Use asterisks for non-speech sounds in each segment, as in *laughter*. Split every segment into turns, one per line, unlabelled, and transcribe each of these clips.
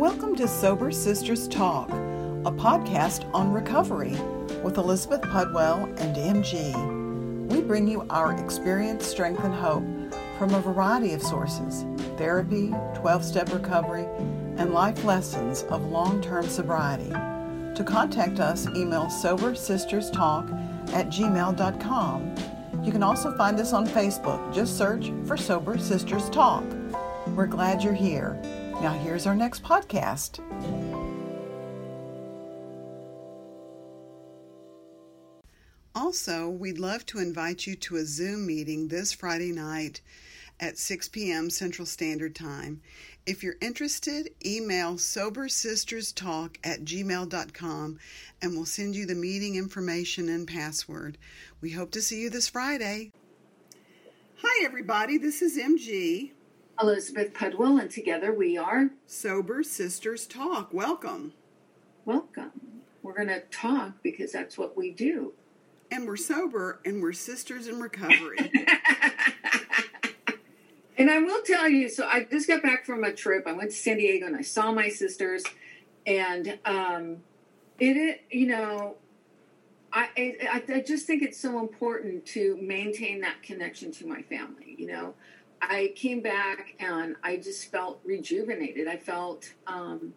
Welcome to Sober Sisters Talk, a podcast on recovery with Elizabeth Pudwell and MG. We bring you our experience, strength, and hope from a variety of sources therapy, 12 step recovery, and life lessons of long term sobriety. To contact us, email sobersisterstalk at gmail.com. You can also find us on Facebook. Just search for Sober Sisters Talk. We're glad you're here. Now, here's our next podcast. Also, we'd love to invite you to a Zoom meeting this Friday night at 6 p.m. Central Standard Time. If you're interested, email sobersisterstalk at gmail.com and we'll send you the meeting information and password. We hope to see you this Friday. Hi, everybody. This is MG.
Elizabeth Pudwell, and together we are
Sober Sisters Talk. Welcome.
Welcome. We're going to talk because that's what we do.
And we're sober and we're sisters in recovery. *laughs*
and I will tell you so I just got back from a trip. I went to San Diego and I saw my sisters. And um, it, you know, I, I, I just think it's so important to maintain that connection to my family, you know. I came back and I just felt rejuvenated. I felt, um,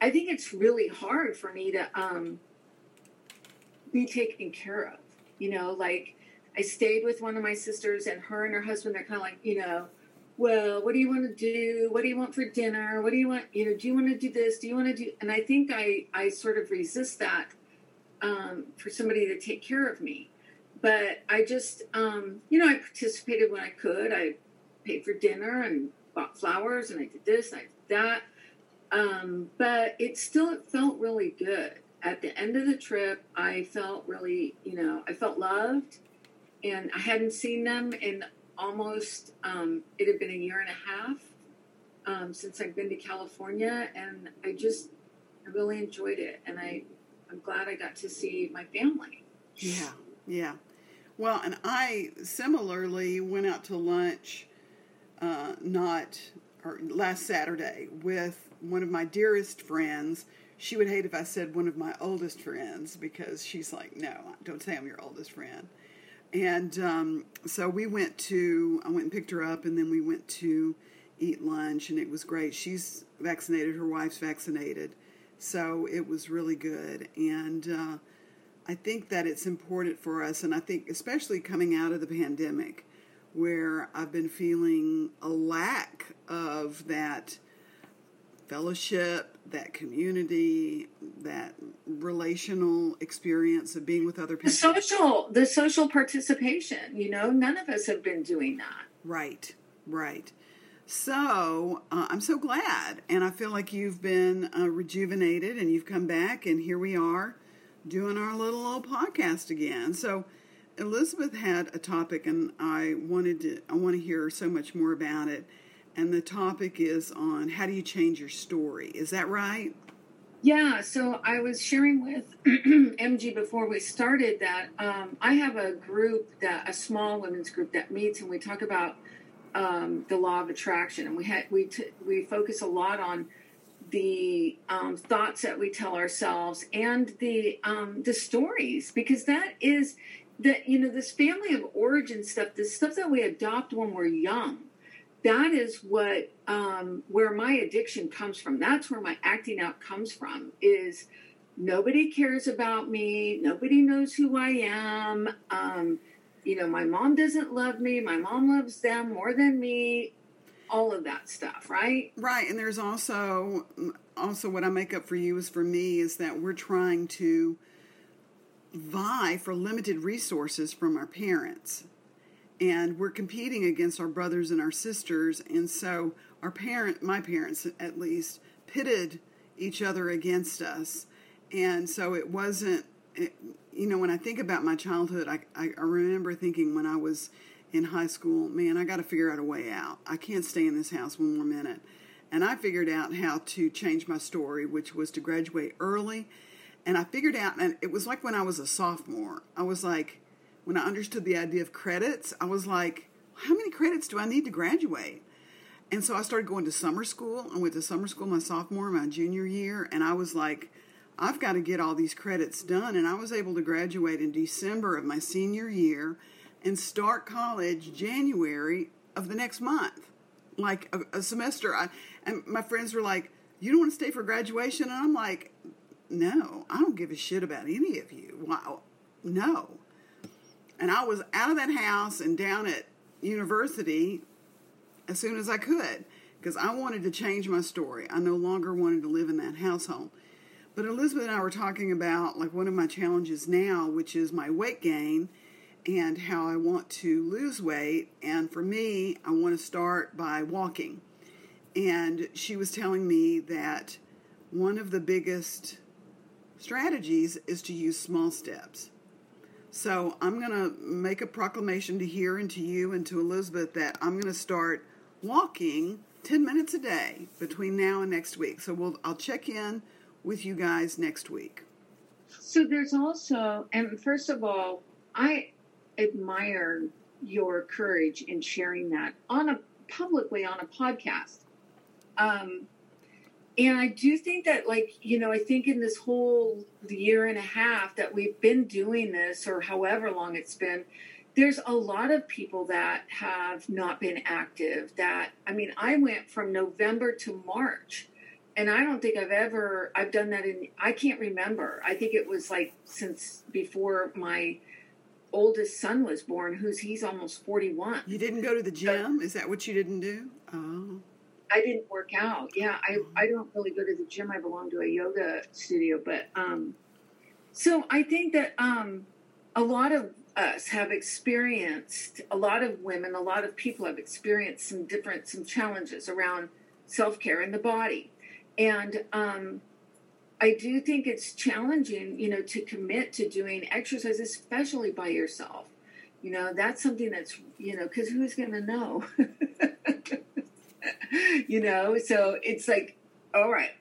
I think it's really hard for me to um, be taken care of. You know, like I stayed with one of my sisters, and her and her husband, they're kind of like, you know, well, what do you want to do? What do you want for dinner? What do you want? You know, do you want to do this? Do you want to do? And I think I I sort of resist that um, for somebody to take care of me. But I just, um, you know, I participated when I could. I paid for dinner and bought flowers and I did this and I did that. Um, but it still felt really good. At the end of the trip, I felt really, you know, I felt loved, and I hadn't seen them in almost. Um, it had been a year and a half um, since I've been to California, and I just I really enjoyed it, and I I'm glad I got to see my family.
Yeah, yeah. Well, and I similarly went out to lunch uh, not or last Saturday with one of my dearest friends. She would hate if I said one of my oldest friends because she's like, no, don't say I'm your oldest friend. And um, so we went to, I went and picked her up, and then we went to eat lunch, and it was great. She's vaccinated, her wife's vaccinated. So it was really good. And uh, I think that it's important for us, and I think especially coming out of the pandemic, where I've been feeling a lack of that fellowship, that community, that relational experience of being with other people.
The social, the social participation. You know, none of us have been doing that.
Right, right. So uh, I'm so glad, and I feel like you've been uh, rejuvenated, and you've come back, and here we are doing our little old podcast again. So Elizabeth had a topic, and I wanted to I want to hear so much more about it. And the topic is on how do you change your story? Is that right?
Yeah. So I was sharing with *clears throat* MG before we started that um, I have a group that a small women's group that meets, and we talk about um, the law of attraction, and we had we t- we focus a lot on the um, thoughts that we tell ourselves and the um, the stories because that is that you know this family of origin stuff this stuff that we adopt when we're young that is what um, where my addiction comes from. That's where my acting out comes from is nobody cares about me nobody knows who i am um, you know my mom doesn't love me my mom loves them more than me all of that stuff right?
Right and there's also also what i make up for you is for me is that we're trying to vie for limited resources from our parents. And we're competing against our brothers and our sisters. And so our parent, my parents at least, pitted each other against us. And so it wasn't, it, you know, when I think about my childhood, I, I remember thinking when I was in high school, man, I got to figure out a way out. I can't stay in this house one more minute. And I figured out how to change my story, which was to graduate early and I figured out, and it was like when I was a sophomore, I was like, when I understood the idea of credits, I was like, how many credits do I need to graduate? And so I started going to summer school. I went to summer school my sophomore, my junior year, and I was like, I've got to get all these credits done. And I was able to graduate in December of my senior year and start college January of the next month, like a, a semester. I, and my friends were like, You don't want to stay for graduation? And I'm like, No, I don't give a shit about any of you. Wow, no. And I was out of that house and down at university as soon as I could because I wanted to change my story. I no longer wanted to live in that household. But Elizabeth and I were talking about like one of my challenges now, which is my weight gain and how I want to lose weight. And for me, I want to start by walking. And she was telling me that one of the biggest strategies is to use small steps. So I'm going to make a proclamation to here and to you and to Elizabeth that I'm going to start walking 10 minutes a day between now and next week. So we'll I'll check in with you guys next week.
So there's also and first of all, I admire your courage in sharing that on a publicly on a podcast. Um, and I do think that, like, you know, I think in this whole year and a half that we've been doing this, or however long it's been, there's a lot of people that have not been active. That, I mean, I went from November to March, and I don't think I've ever, I've done that in, I can't remember. I think it was like since before my oldest son was born, who's he's almost 41.
You didn't go to the gym? Is that what you didn't do? Oh.
I didn't work out. Yeah, I, mm-hmm. I don't really go to the gym. I belong to a yoga studio, but um, so I think that um, a lot of us have experienced, a lot of women, a lot of people have experienced some different, some challenges around self care in the body, and um, I do think it's challenging, you know, to commit to doing exercise, especially by yourself. You know, that's something that's, you know, because who's going to know? *laughs* you know, so it's like, all right.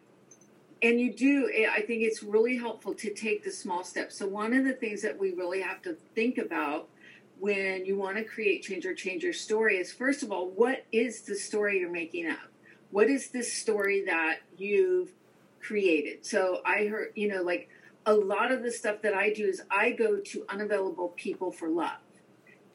And you do, eh, I think it's really helpful to take the small steps. So, one of the things that we really have to think about when you want to create change or change your story is first of all, what is the story you're making up? What is this story that you've created? So, I heard, you know, like a lot of the stuff that I do is I go to unavailable people for love.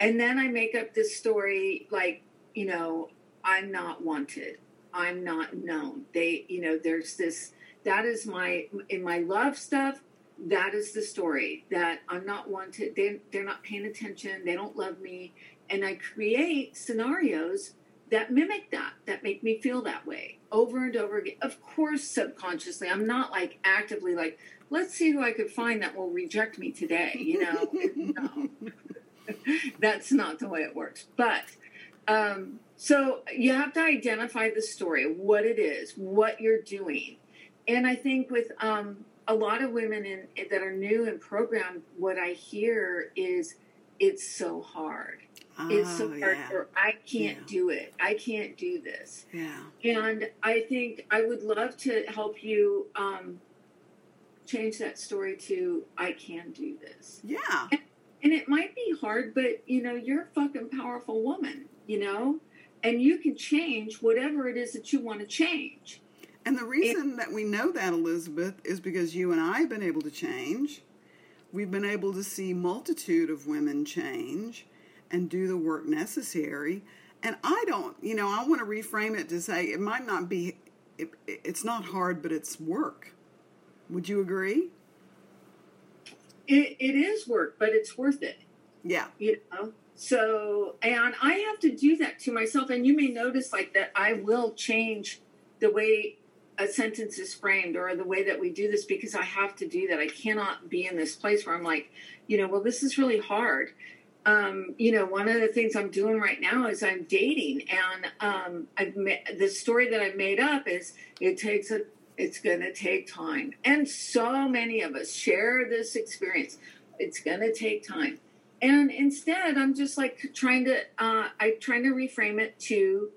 And then I make up this story like, you know, I'm not wanted. I'm not known. They, you know, there's this, that is my, in my love stuff, that is the story that I'm not wanted. They, they're not paying attention. They don't love me. And I create scenarios that mimic that, that make me feel that way over and over again. Of course, subconsciously, I'm not like actively like, let's see who I could find that will reject me today. You know, *laughs* no, *laughs* that's not the way it works. But um, so you have to identify the story, what it is, what you're doing. And I think with um, a lot of women in, that are new in program, what I hear is it's so hard. Oh, it's so oh, hard, yeah. or I can't yeah. do it. I can't do this.
Yeah.
And I think I would love to help you um, change that story to I can do this.
Yeah.
And, and it might be hard, but you know, you're a fucking powerful woman, you know? and you can change whatever it is that you want to change.
And the reason it, that we know that, Elizabeth, is because you and I have been able to change. We've been able to see multitude of women change and do the work necessary. And I don't, you know, I want to reframe it to say it might not be, it, it's not hard, but it's work. Would you agree?
It, it is work, but it's worth it.
Yeah.
You know, so, and I have to do that to myself. And you may notice like that I will change the way a sentence is framed or the way that we do this because I have to do that. I cannot be in this place where I'm like, you know, well, this is really hard. Um, you know, one of the things I'm doing right now is I'm dating, and um, I've ma- the story that I've made up is it takes a, it's going to take time, and so many of us share this experience. It's going to take time and instead i'm just like trying to uh, i'm trying to reframe it to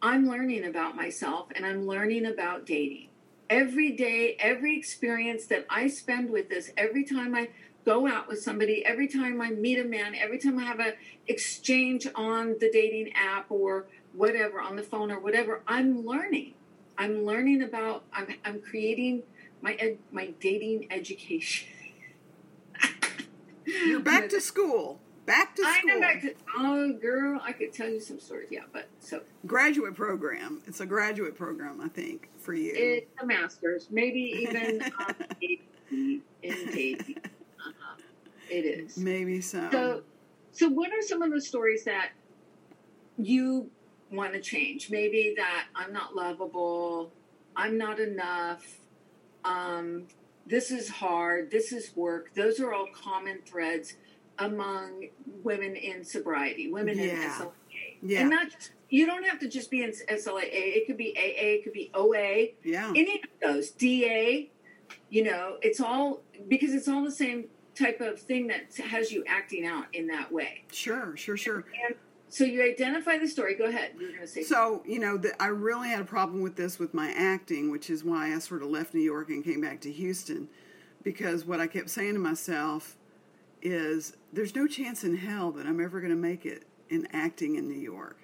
i'm learning about myself and i'm learning about dating every day every experience that i spend with this every time i go out with somebody every time i meet a man every time i have a exchange on the dating app or whatever on the phone or whatever, I'm learning. I'm learning about. I'm I'm creating my ed, my dating education.
You're back to school. Back to
I
school.
am back to oh girl, I could tell you some stories. Yeah, but so
graduate program. It's a graduate program, I think, for you.
it's a master's, maybe even *laughs* um, in. Uh-huh. It is.
Maybe so.
So, so what are some of the stories that you want to change? Maybe that I'm not lovable, I'm not enough, um, this is hard, this is work. Those are all common threads among women in sobriety, women in
Yeah.
SLA.
yeah.
And not just, you don't have to just be in SLAA. It could be AA, it could be OA,
yeah.
any of those da you know it's all because it's all the same type of thing that has you acting out in that way
Sure, sure, sure.
So you identify the story go ahead you were going to say
So, you know, the, I really had a problem with this with my acting, which is why I sort of left New York and came back to Houston. Because what I kept saying to myself is there's no chance in hell that I'm ever going to make it in acting in New York.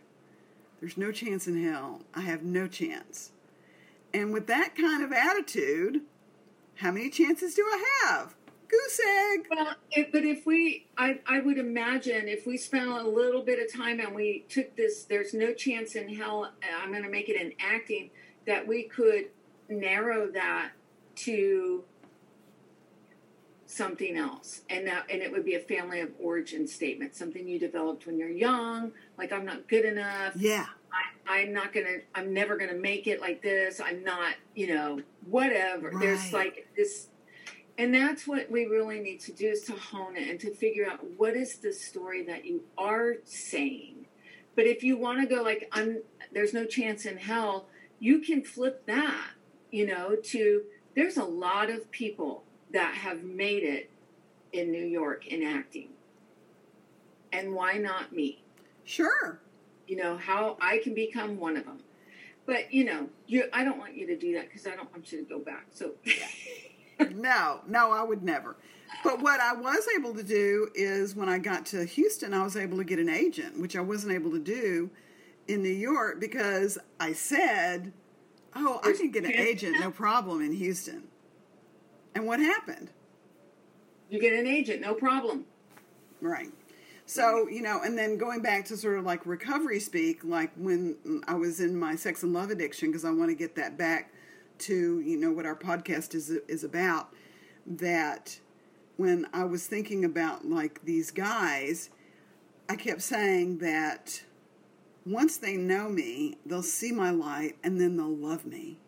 There's no chance in hell. I have no chance. And with that kind of attitude, how many chances do I have? Goose egg.
well if, but if we I, I would imagine if we spent a little bit of time and we took this there's no chance in hell uh, i'm going to make it in acting that we could narrow that to something else. And that and it would be a family of origin statement something you developed when you're young like i'm not good enough.
Yeah.
I, i'm not gonna i'm never gonna make it like this. I'm not you know whatever. There's like this and that's what we really need to do is to hone it and to figure out what is the story that you are saying but if you want to go like i'm there's no chance in hell you can flip that you know to there's a lot of people that have made it in New York in acting. And why not me?
Sure.
You know, how I can become one of them. But, you know, you I don't want you to do that because I don't want you to go back. So, *laughs*
no, no, I would never. But what I was able to do is when I got to Houston, I was able to get an agent, which I wasn't able to do in New York because I said, "Oh, I can get an agent, no problem in Houston." And what happened?
you get an agent, no problem.
Right. So, you know, and then going back to sort of like recovery speak, like when I was in my sex and love addiction, because I want to get that back to, you know, what our podcast is, is about, that when I was thinking about like these guys, I kept saying that once they know me, they'll see my light and then they'll love me.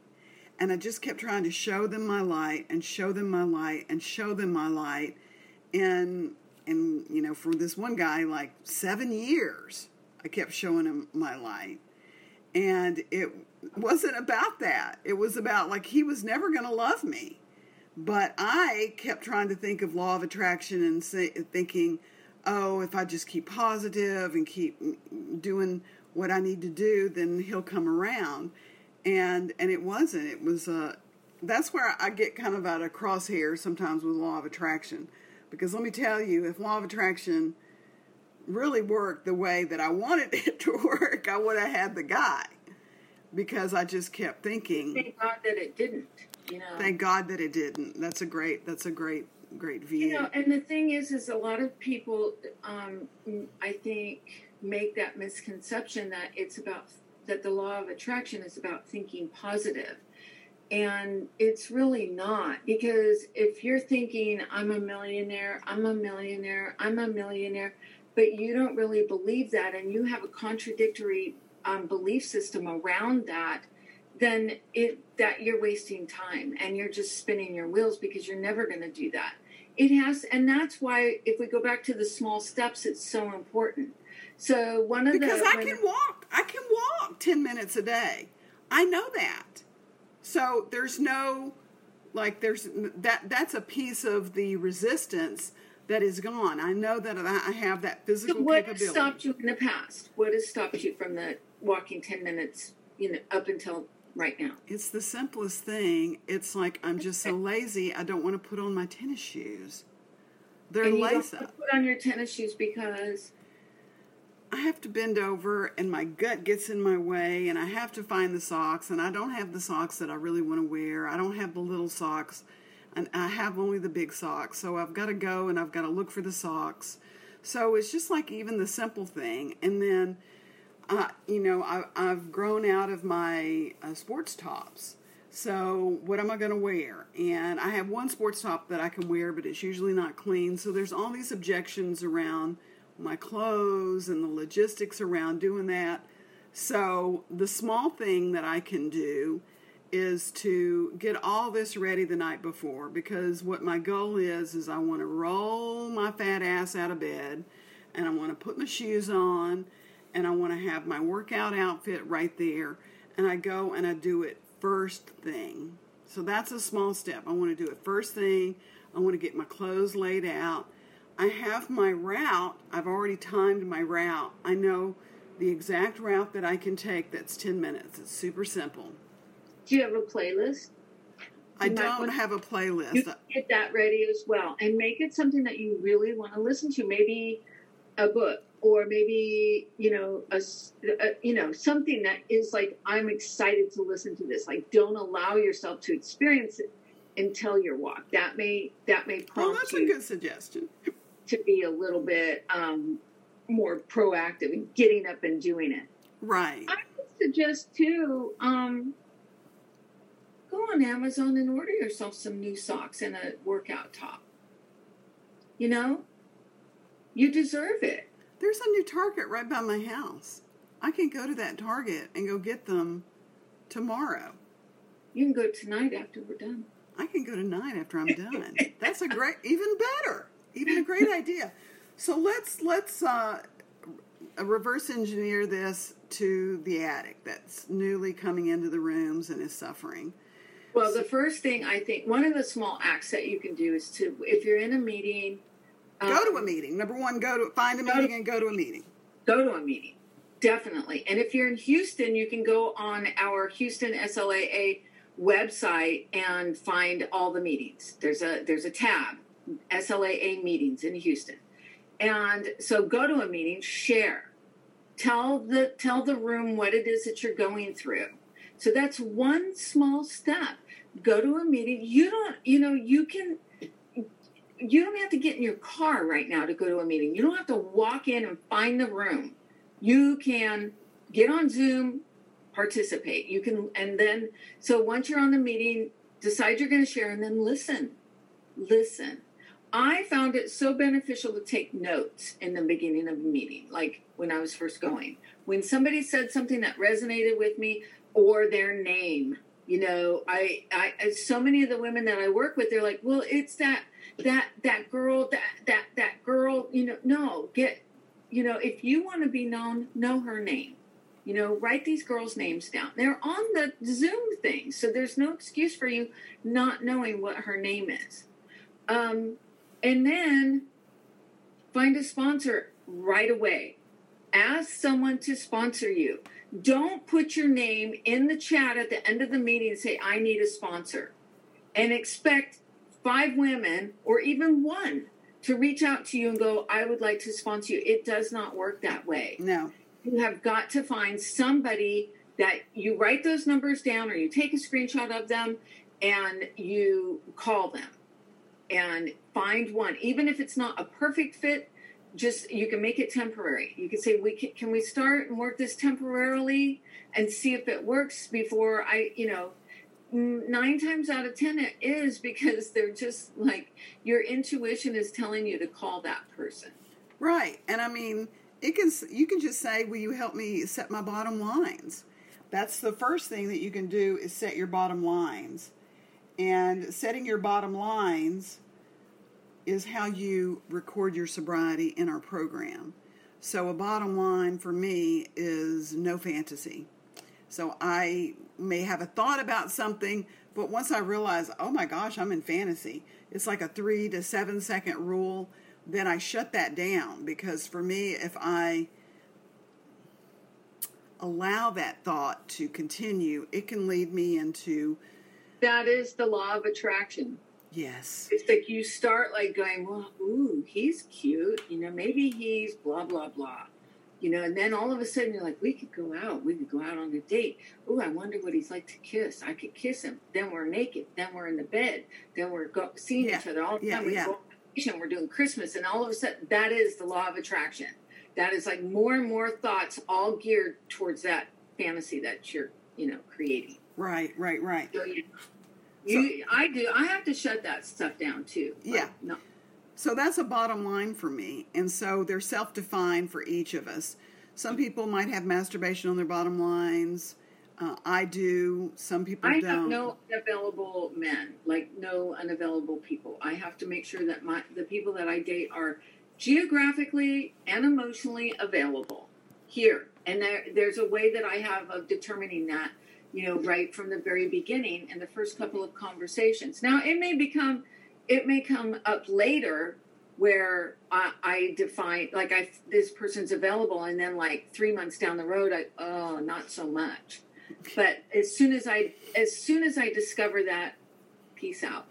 And I just kept trying to show them my light and show them my light and show them my light. And and you know, for this one guy, like seven years, I kept showing him my light. And it wasn't about that. It was about like he was never going to love me. But I kept trying to think of law of attraction and say, thinking, oh, if I just keep positive and keep doing what I need to do, then he'll come around. And and it wasn't. It was uh, that's where I get kind of at a crosshair sometimes with law of attraction, because let me tell you, if law of attraction really worked the way that I wanted *laughs* it to work, I would have had the guy, because I just kept thinking.
Thank God that it didn't, you know.
Thank God that it didn't. That's a great. That's a great, great view.
You know, and the thing is, is a lot of people, um, I think, make that misconception that it's about that the law of attraction is about thinking positive, and it's really not because if you're thinking I'm a millionaire, I'm a millionaire, I'm a millionaire, but you don't really believe that, and you have a contradictory um, belief system around that then it that you're wasting time and you're just spinning your wheels because you're never going to do that it has and that's why if we go back to the small steps it's so important so one of
because
the
because
I
can walk. I can walk ten minutes a day. I know that. So there's no like there's that that's a piece of the resistance that is gone. I know that I have that
so
physical
what has
capability.
stopped you in the past what has stopped you from the walking 10 minutes you know up until right now
It's the simplest thing. It's like I'm just so lazy. I don't want to put on my tennis shoes. They're
and you
lace up.
put on your tennis shoes because
I have to bend over and my gut gets in my way and I have to find the socks and I don't have the socks that I really want to wear. I don't have the little socks and I have only the big socks. So I've got to go and I've got to look for the socks. So it's just like even the simple thing. And then, uh, you know, I, I've grown out of my uh, sports tops. So what am I going to wear? And I have one sports top that I can wear, but it's usually not clean. So there's all these objections around my clothes and the logistics around doing that. So the small thing that I can do is to get all this ready the night before because what my goal is is I want to roll my fat ass out of bed and I want to put my shoes on and I want to have my workout outfit right there and I go and I do it first thing. So that's a small step. I want to do it first thing. I want to get my clothes laid out. I have my route. I've already timed my route. I know the exact route that I can take that's 10 minutes. It's super simple.
Do you have a playlist?
I don't have a playlist.
Get that ready as well, and make it something that you really want to listen to. Maybe a book, or maybe you know a, a, you know something that is like I'm excited to listen to this. Like, don't allow yourself to experience it until your walk. That may that may prompt
well, that's a good suggestion.
To be a little bit um, more proactive in getting up and doing it.
Right.
I would suggest too. Um, go on Amazon and order yourself some new socks and a workout top. You know, you deserve it.
There's a new Target right by my house. I can go to that Target and go get them tomorrow.
You can go tonight after we're done.
I can go tonight after I'm done. That's a great, even better, even a great idea. So let's let's uh, reverse engineer this to the addict that's newly coming into the rooms and is suffering.
Well, the first thing I think, one of the small acts that you can do is to, if you're in a meeting,
go to a um, meeting. Number one, go to find a meeting and go to a meeting.
Go to a meeting, definitely. And if you're in Houston, you can go on our Houston SLAA website and find all the meetings. There's a there's a tab, SLAA meetings in Houston, and so go to a meeting, share, tell the tell the room what it is that you're going through so that's one small step. Go to a meeting. You don't, you know, you can, you don't have to get in your car right now to go to a meeting. You don't have to walk in and find the room. You can get on Zoom, participate. You can, and then, so once you're on the meeting, decide you're going to share and then listen. Listen. I found it so beneficial to take notes in the beginning of a meeting, like when I was first going. When somebody said something that resonated with me, or their name. You know, I, I, so many of the women that I work with, they're like, well, it's that, that, that girl, that, that, that girl, you know, no, get, you know, if you want to be known, know her name. You know, write these girls' names down. They're on the Zoom thing, so there's no excuse for you not knowing what her name is. Um, and then find a sponsor right away. Ask someone to sponsor you. Don't put your name in the chat at the end of the meeting and say, I need a sponsor, and expect five women or even one to reach out to you and go, I would like to sponsor you. It does not work that way.
No.
You have got to find somebody that you write those numbers down or you take a screenshot of them and you call them and find one. Even if it's not a perfect fit, just you can make it temporary. You can say we can, can we start and work this temporarily and see if it works before I, you know, nine times out of ten it is because they're just like your intuition is telling you to call that person.
Right. And I mean, it can you can just say, "Will you help me set my bottom lines?" That's the first thing that you can do is set your bottom lines. And setting your bottom lines is how you record your sobriety in our program. So, a bottom line for me is no fantasy. So, I may have a thought about something, but once I realize, oh my gosh, I'm in fantasy, it's like a three to seven second rule, then I shut that down because for me, if I allow that thought to continue, it can lead me into.
That is the law of attraction.
Yes.
It's like you start like going, well, ooh, he's cute. You know, maybe he's blah, blah, blah. You know, and then all of a sudden you're like, we could go out, we could go out on a date. Oh, I wonder what he's like to kiss. I could kiss him. Then we're naked. Then we're in the bed. Then we're go- seeing
Yeah.
each other all the
Yeah,
time. We
yeah.
go on We're doing Christmas, and all of a sudden, that is the law of attraction. That is like more and more thoughts, all geared towards that fantasy that you're, you know, creating.
Right, right, right.
So you, you I do. I have to shut that stuff down too. Like,
Yeah.
No.
So that's a bottom line for me. And so they're self defined for each of us. Some people might have masturbation on their bottom lines. Uh, I do. Some people
I
don't.
have no unavailable men, like no unavailable people. I have to make sure that my the people that I date are geographically and emotionally available here. And there, there's a way that I have of determining that, you know, right from the very beginning in the first couple of conversations. Now, it may become, it may come up later where I, I define like I this person's available, and then like three months down the road, I oh not so much. But as soon as I as soon as I discover that, peace out.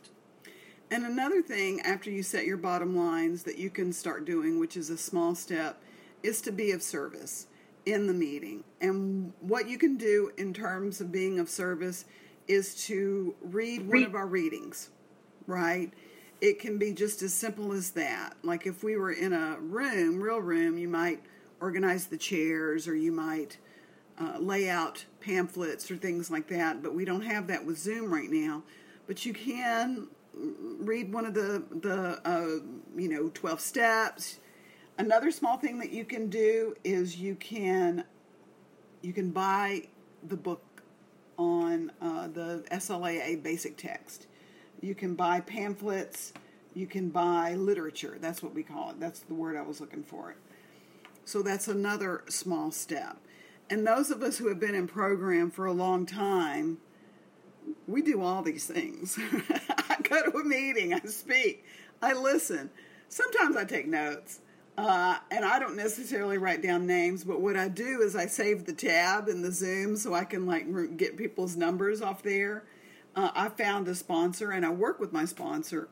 And another thing after you set your bottom lines that you can start doing, which is a small step, is to be of service in the meeting. And what you can do in terms of being of service is to read one of our readings, right? It can be just as simple as that. Like if we were in a room, real room, you might organize the chairs or you might uh, lay out pamphlets or things like that, but we don't have that with Zoom right now. But you can read one of the the uh, you know 12 steps. Another small thing that you can do is you can you can buy the book on uh, the SLAA basic text. You can buy pamphlets. You can buy literature. That's what we call it. That's the word I was looking for. So that's another small step. And those of us who have been in program for a long time, we do all these things. *laughs* I go to a meeting, I speak, I listen. Sometimes I take notes. Uh, and I don't necessarily write down names, but what I do is I save the tab in the Zoom so I can like get people's numbers off there. Uh, I found a sponsor and I work with my sponsor,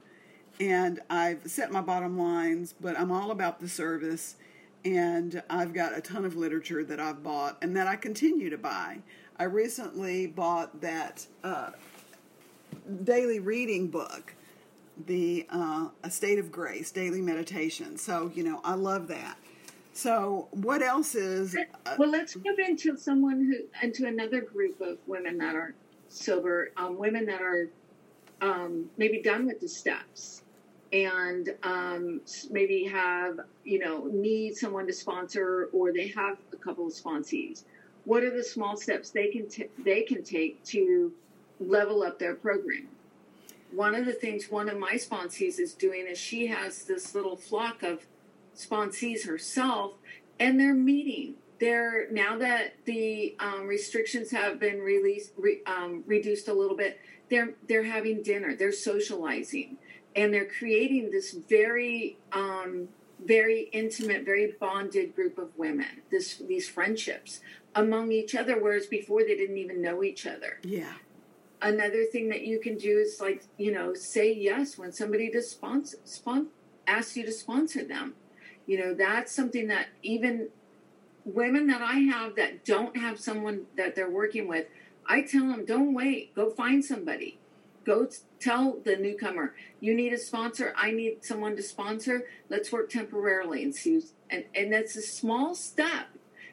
and I've set my bottom lines, but I'm all about the service. And I've got a ton of literature that I've bought and that I continue to buy. I recently bought that uh, daily reading book, the uh, A State of Grace Daily Meditation. So, you know, I love that. So, what else is. Uh,
Well, let's move into someone who into another group of women that are sober, um, women that are um, maybe done with the steps and um, maybe have you know need someone to sponsor or they have a couple of sponsees. What are the small steps they can t- they can take to level up their program? One of the things one of my sponsees is doing is she has this little flock of sponsees herself, and they're meeting. They're now that the um, restrictions have been released, re, um, reduced a little bit. They're they're having dinner. They're socializing, and they're creating this very um, very intimate, very bonded group of women. This these friendships among each other, whereas before they didn't even know each other
yeah.
another thing that you can do is like you know say yes when somebody does sponsor spon- asks you to sponsor them you know that's something that even women that i have that don't have someone that they're working with i tell them don't wait. Go find somebody. Go tell the newcomer you need a sponsor. I need someone to sponsor. Let's work temporarily and see and and that's a small step.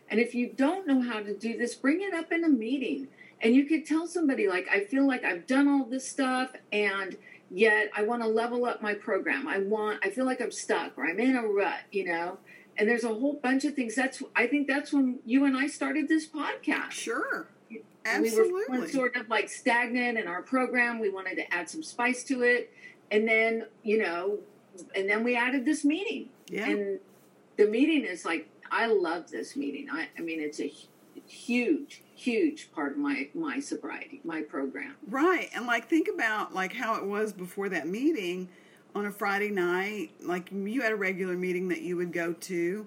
And if you don't know how to do this bring it up in a meeting. And you could tell somebody like i feel like i've done all this stuff and yet i want to level up my program. I want i feel like i'm stuck or i'm in a rut you know and there's a whole bunch of things. That's i think that's when you and i started this podcast.
Sure.
and we were sort of like stagnant in our program. We wanted to add some spice to it. And then you know and then we added this meeting.
Yeah.
and the meeting is like i love this meeting. I, I mean it's a huge huge part of my my sobriety my program.
Right. And like think about like how it was before that meeting on a Friday night. Like you had a regular meeting that you would go to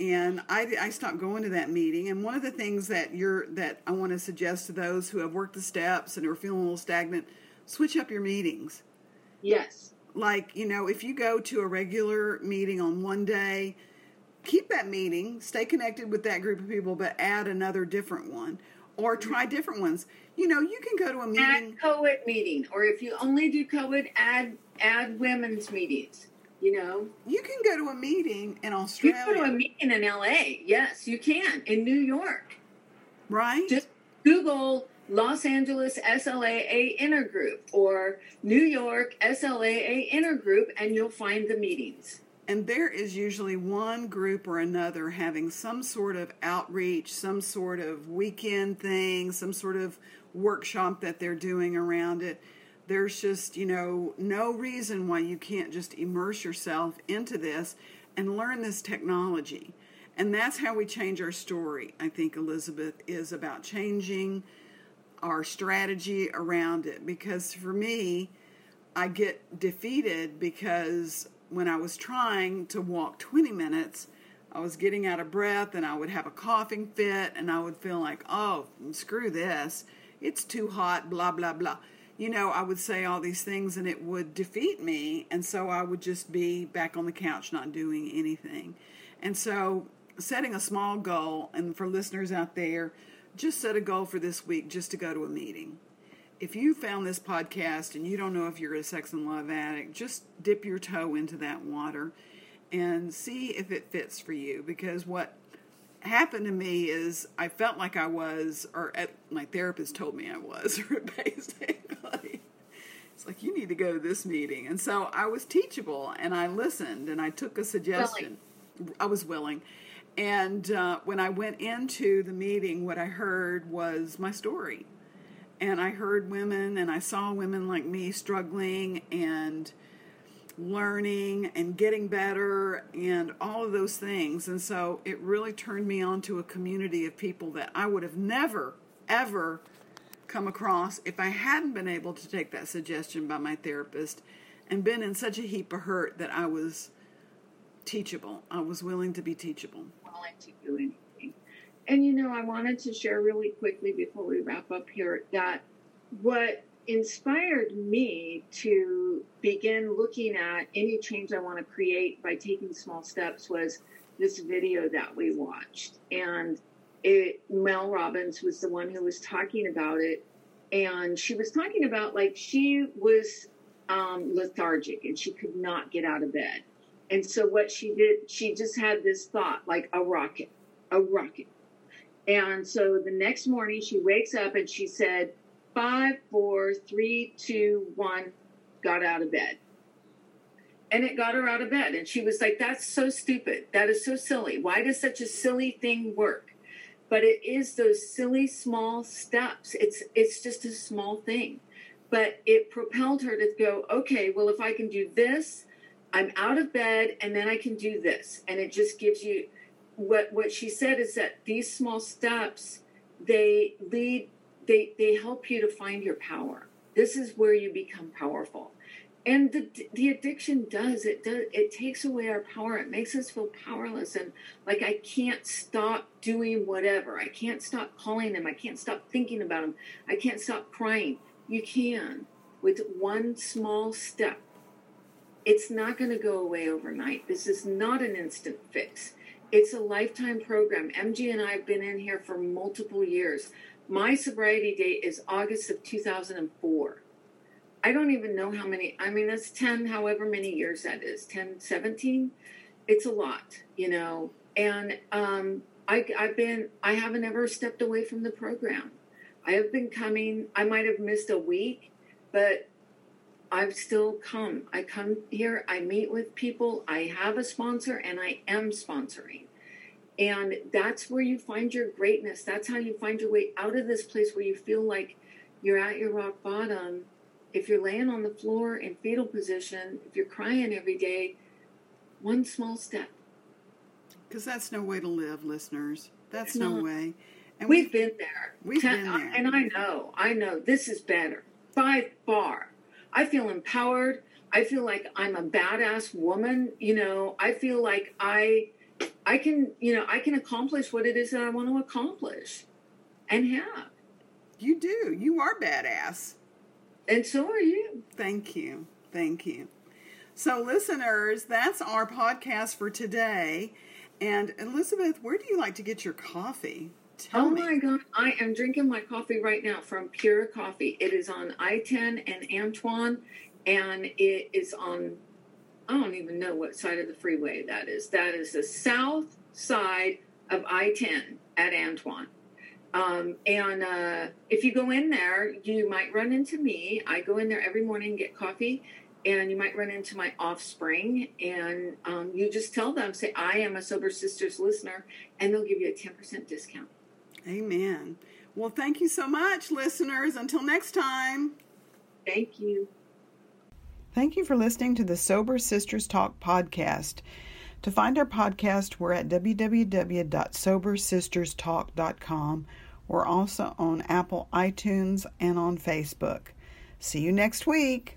and I, I stopped going to that meeting and one of the things that you're that I want to suggest to those who have worked the steps and are feeling a little stagnant, switch up your meetings.
yes
Like, you know, if you go to a regular meeting on one day, keep that meeting, stay connected with that group of people, but add another different one or try different ones. You know, you can go to a meeting.
Add co-ed meeting, or if you only do co-ed, add add women's meetings. You know,
you can go to a meeting in Australia.
You can go to a meeting in LA. Yes, you can. In New York,
right?
Just Google Los Angeles SLAA intergroup or New York SLAA intergroup, and you'll find the meetings.
And there is usually one group or another having some sort of outreach, some sort of weekend thing, some sort of workshop that they're doing around it. There's just, you know, no reason why you can't just immerse yourself into this and learn this technology. And that's how we change our story. I think Elizabeth is about changing our strategy around it because for me, I get defeated because when I was trying to walk 20 minutes, I was getting out of breath and I would have a coughing fit and I would feel like, oh, screw this. It's too hot, blah, blah, blah. You know, I would say all these things and it would defeat me. And so I would just be back on the couch not doing anything. And so setting a small goal, and for listeners out there, just set a goal for this week just to go to a meeting if you found this podcast and you don't know if you're a sex and love addict, just dip your toe into that water and see if it fits for you. Because what happened to me is I felt like I was, or at, my therapist told me I was, *laughs* basically. It's like, you need to go to this meeting. And so I was teachable and I listened and I took a suggestion. Willing. I was willing. And uh, when I went into the meeting, what I heard was my story and I heard women and I saw women like me struggling and learning and getting better and all of those things. And so it really turned me on to a community of people that I would have never, ever come across if I hadn't been able to take that suggestion by my therapist and been in such a heap of hurt that I was teachable. I was willing to be teachable.
Willing to do anything. And you know, I wanted to share really quickly before we wrap up here that what inspired me to begin looking at any change I want to create by taking small steps was this video that we watched. And it, Mel Robbins was the one who was talking about it. And she was talking about like she was um, lethargic and she could not get out of bed. And so what she did, she just had this thought like a rocket, a rocket. And so the next morning she wakes up and she said, five, four, three, two, one, got out of bed. And it got her out of bed. And she was like, That's so stupid. That is so silly. Why does such a silly thing work? But it is those silly small steps. It's it's just a small thing. But it propelled her to go, okay, well, if I can do this, I'm out of bed and then I can do this. And it just gives you what what she said is that these small steps they lead they they help you to find your power this is where you become powerful and the the addiction does it does it takes away our power it makes us feel powerless and like i can't stop doing whatever i can't stop calling them. i can't stop thinking about them. i can't stop crying you can with one small step it's not going to go away overnight this is not an instant fix it's a lifetime program. MG and I have been in here for multiple years. My sobriety date is August of 2004. I don't even know how many, I mean, that's 10, however many years that is 10, 17. It's a lot, you know. And um, I, I've been, I haven't ever stepped away from the program. I have been coming, I might have missed a week, but I've still come. I come here, I meet with people, I have a sponsor, and I am sponsoring. And that's where you find your greatness. That's how you find your way out of this place where you feel like you're at your rock bottom. If you're laying on the floor in fetal position, if you're crying every day, one small step.
Because that's no way to live, listeners. That's no way.
And we've, we've been there.
We've been there.
And I know, I know this is better by far. I feel empowered. I feel like I'm a badass woman. You know, I feel like I I can, you know, I can accomplish what it is that I want to accomplish and have.
You do. You are badass.
And so are you.
Thank you. Thank you. So, listeners, that's our podcast for today. And Elizabeth, where do you like to get your coffee? Tell
oh
me.
my God. I am drinking my coffee right now from Pure Coffee. It is on I 10 and Antoine, and it is on, I don't even know what side of the freeway that is. That is the south side of I 10 at Antoine. Um, and uh, if you go in there, you might run into me. I go in there every morning and get coffee, and you might run into my offspring. And um, you just tell them, say, I am a Sober Sisters listener, and they'll give you a 10% discount.
Amen. Well, thank you so much, listeners. Until next time.
Thank you.
Thank you for listening to the Sober Sisters Talk podcast. To find our podcast, we're at www.sobersisterstalk.com. We're also on Apple iTunes and on Facebook. See you next week.